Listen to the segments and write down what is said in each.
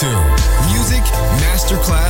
to Music Masterclass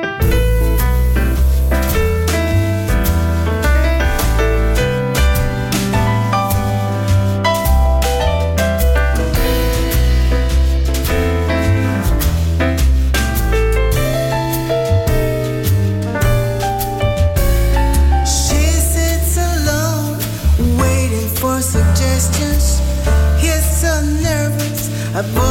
I've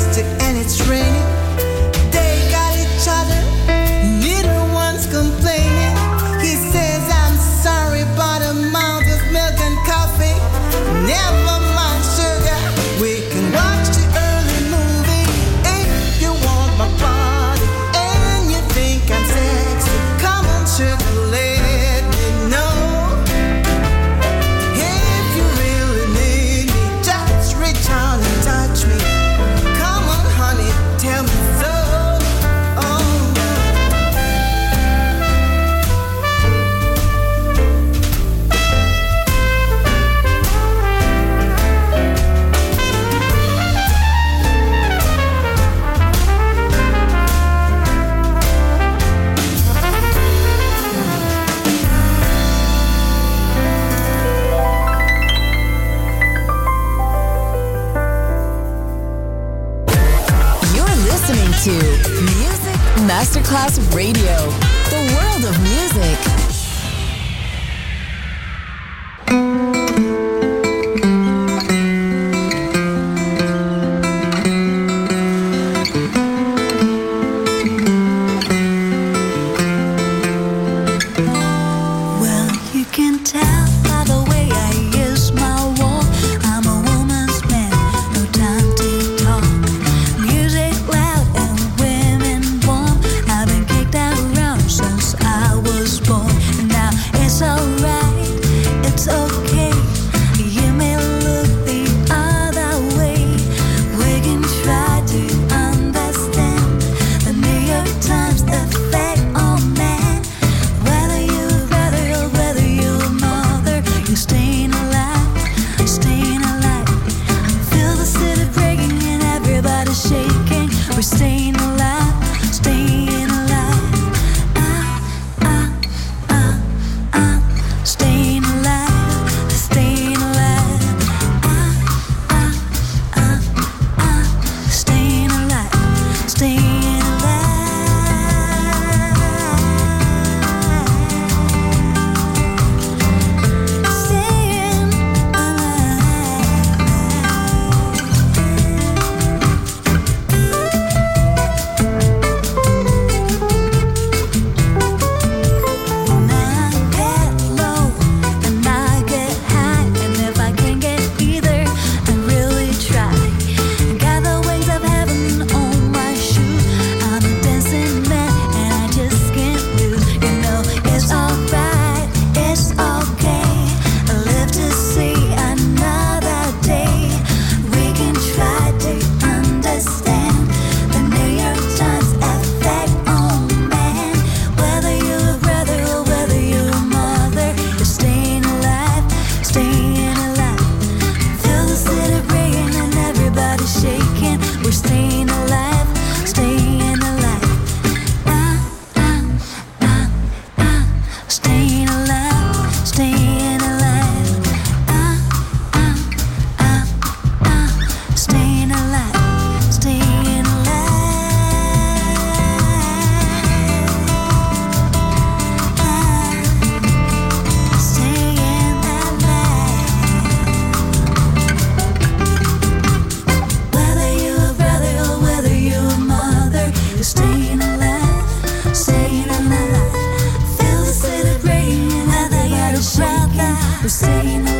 plastic and it's raining. rain.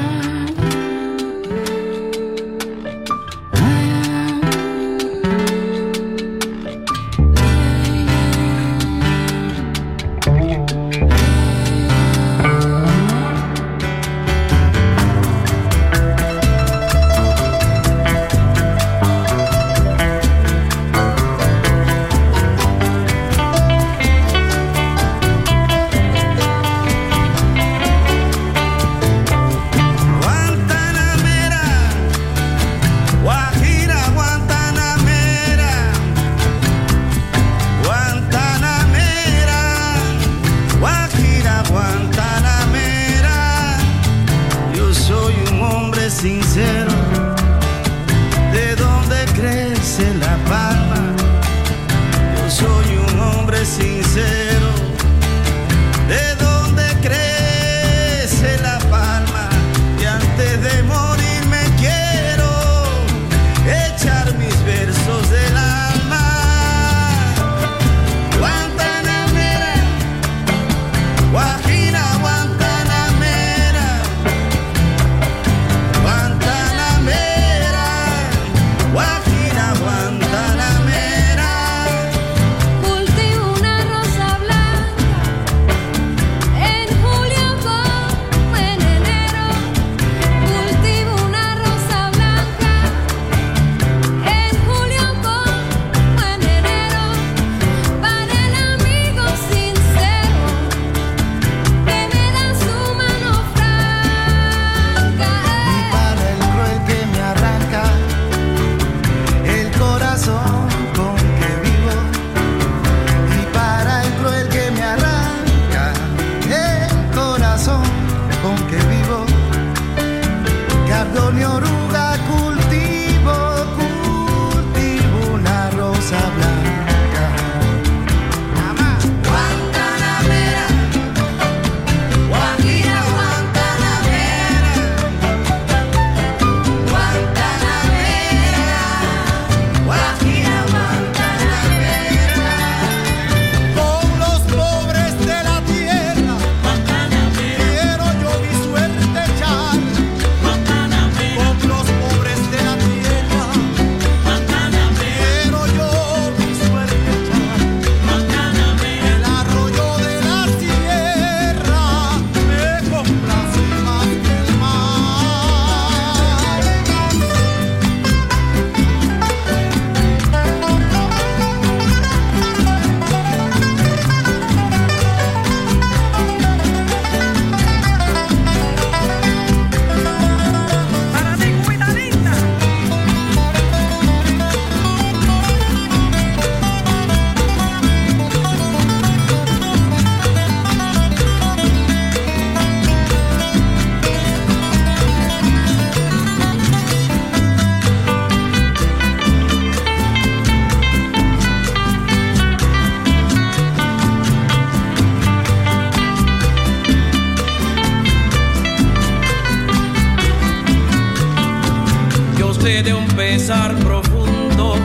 De un pesar profundo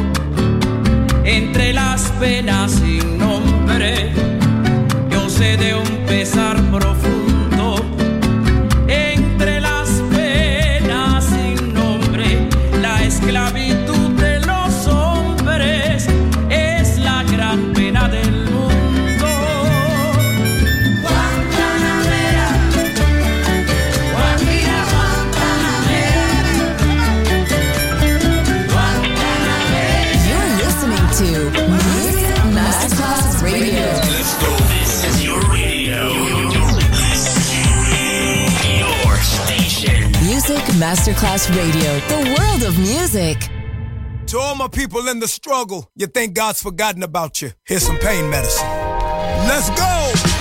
entre las penas y Masterclass Radio, the world of music. To all my people in the struggle, you think God's forgotten about you. Here's some pain medicine. Let's go!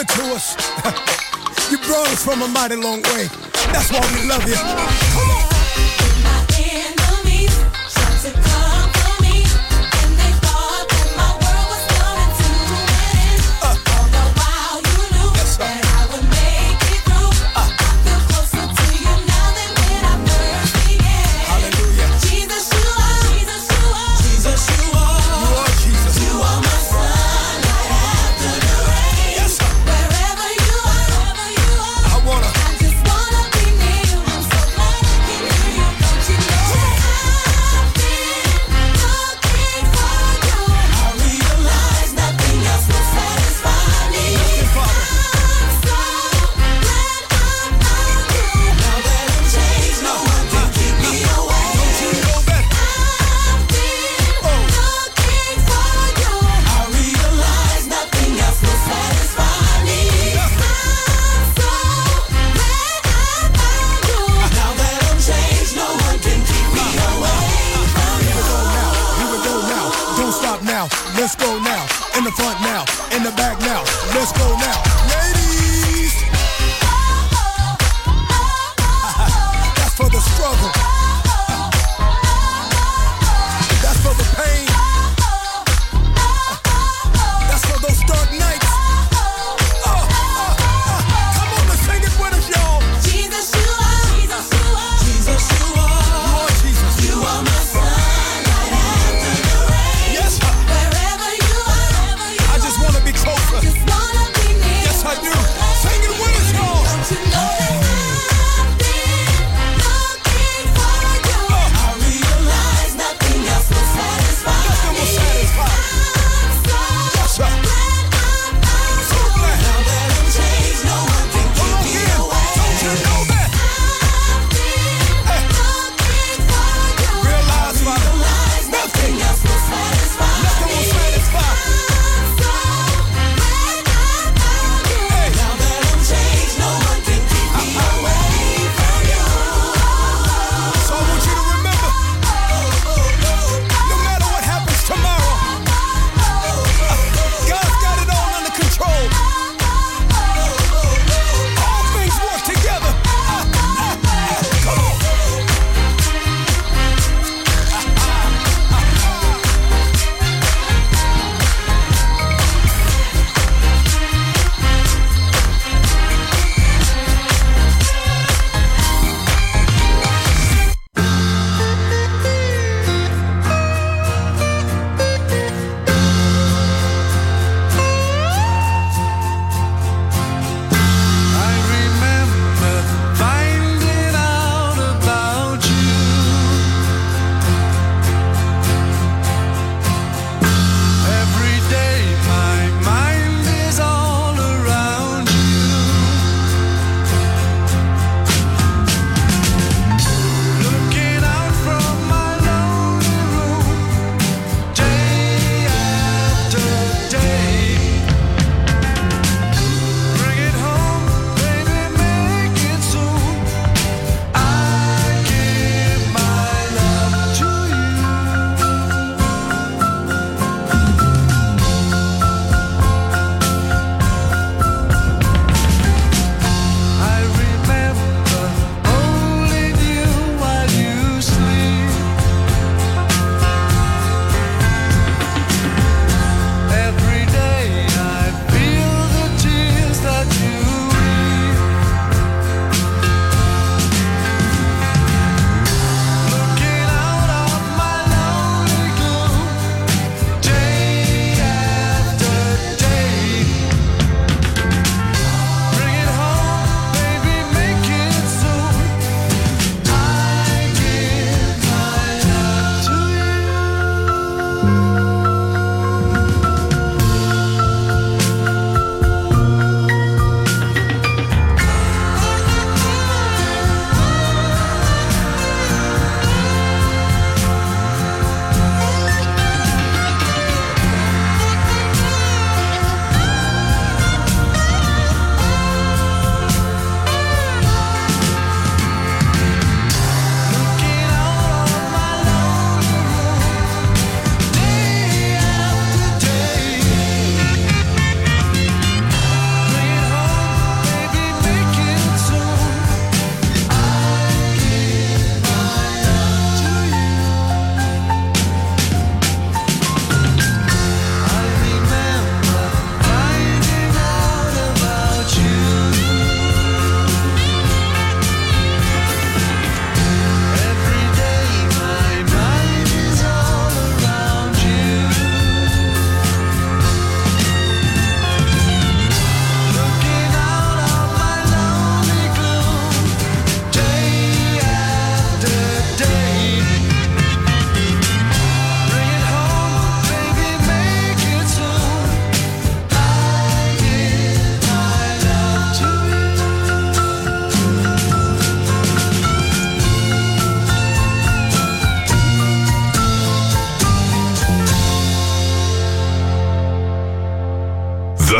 Good to us. you brought us from a mighty long way. That's why we love you. Come on.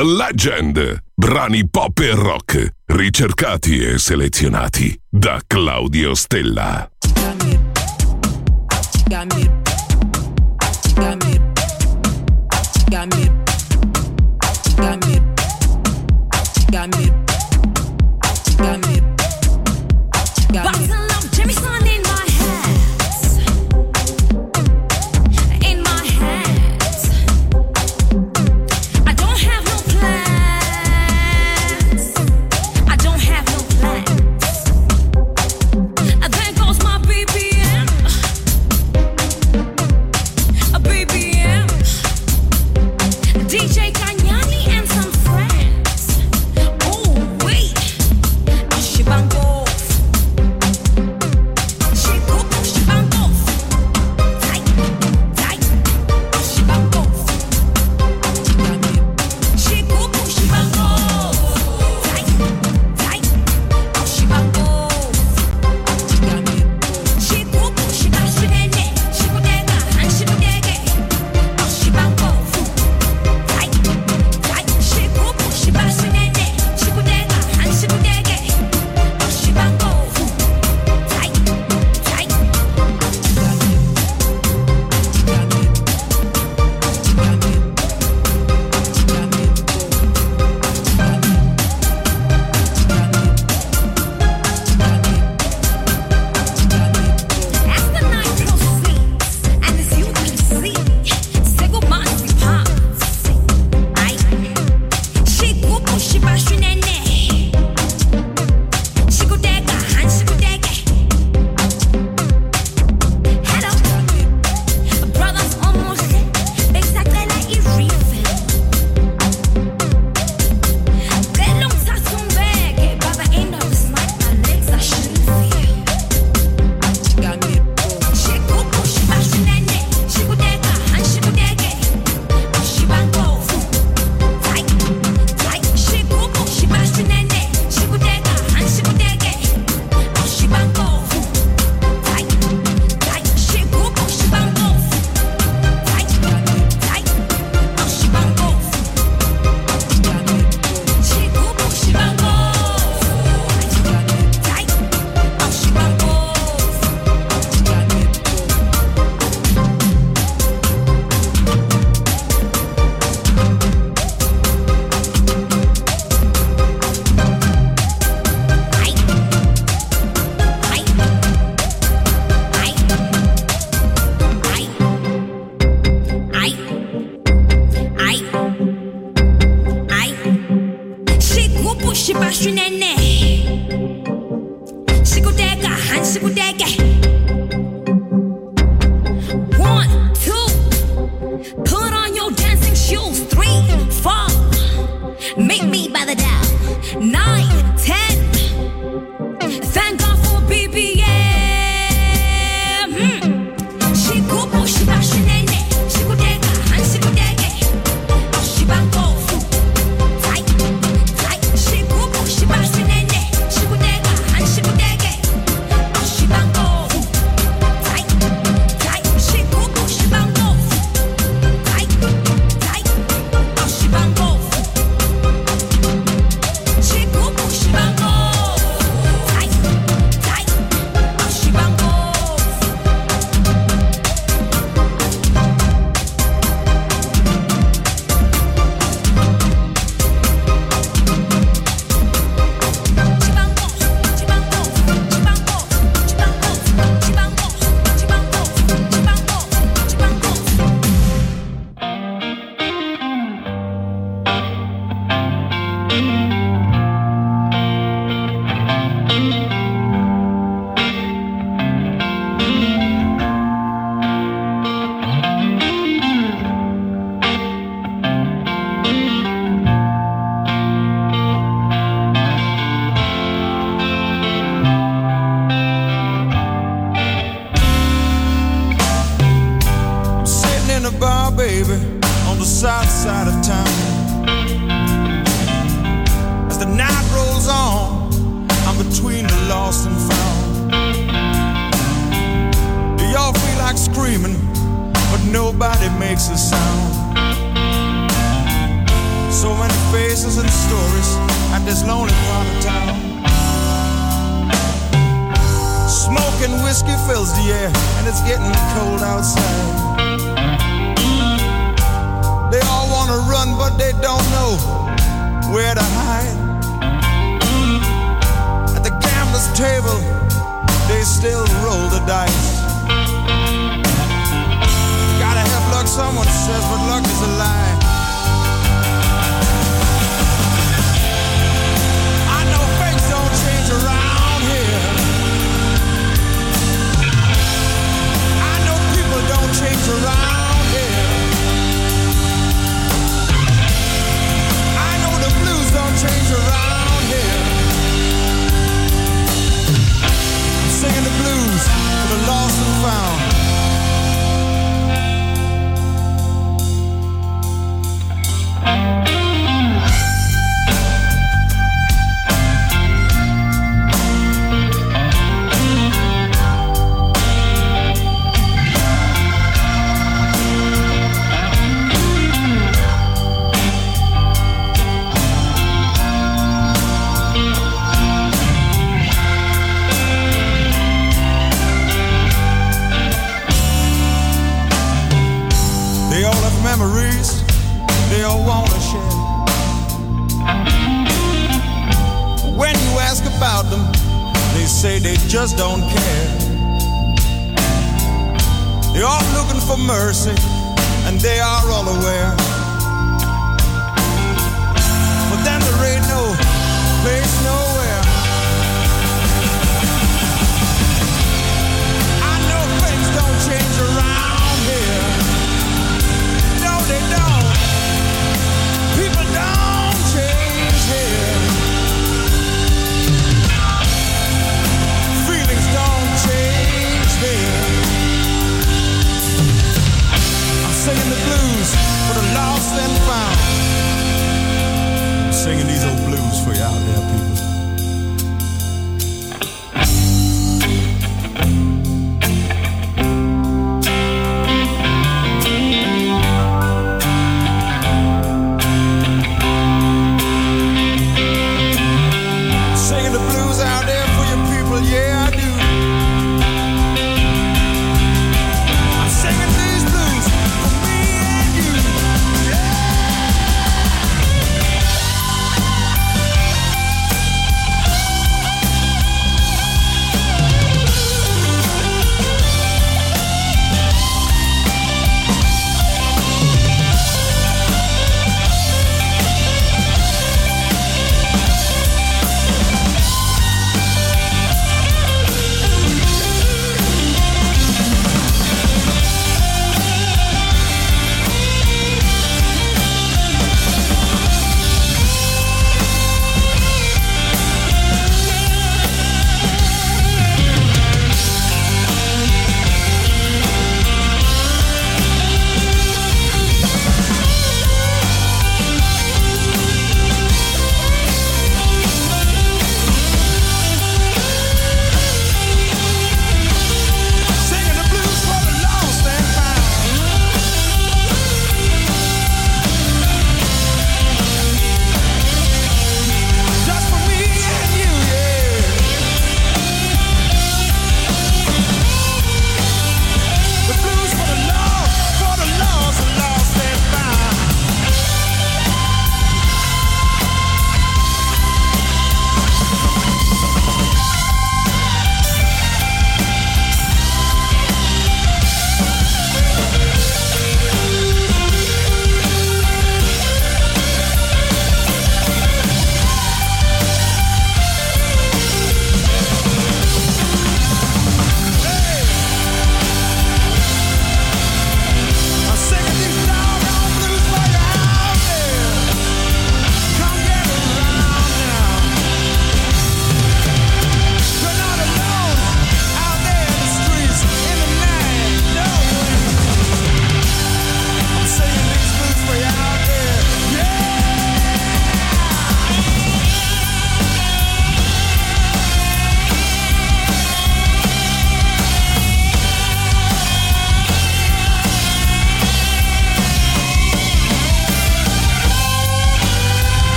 The Legend. Brani pop e rock, ricercati e selezionati da Claudio Stella. Got me, got me.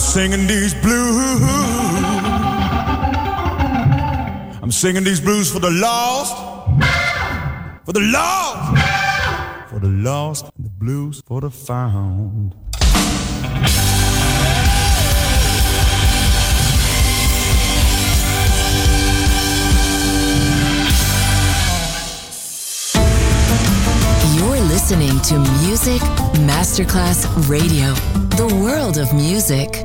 I'm singing these blues. I'm singing these blues for the lost, for the lost, for the lost, and the blues for the found. You're listening to Music Masterclass Radio, the world of music.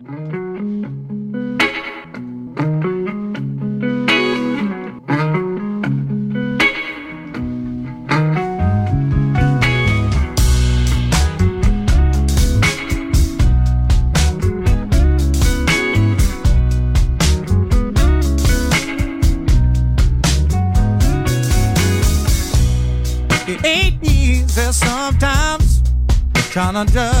I'm just.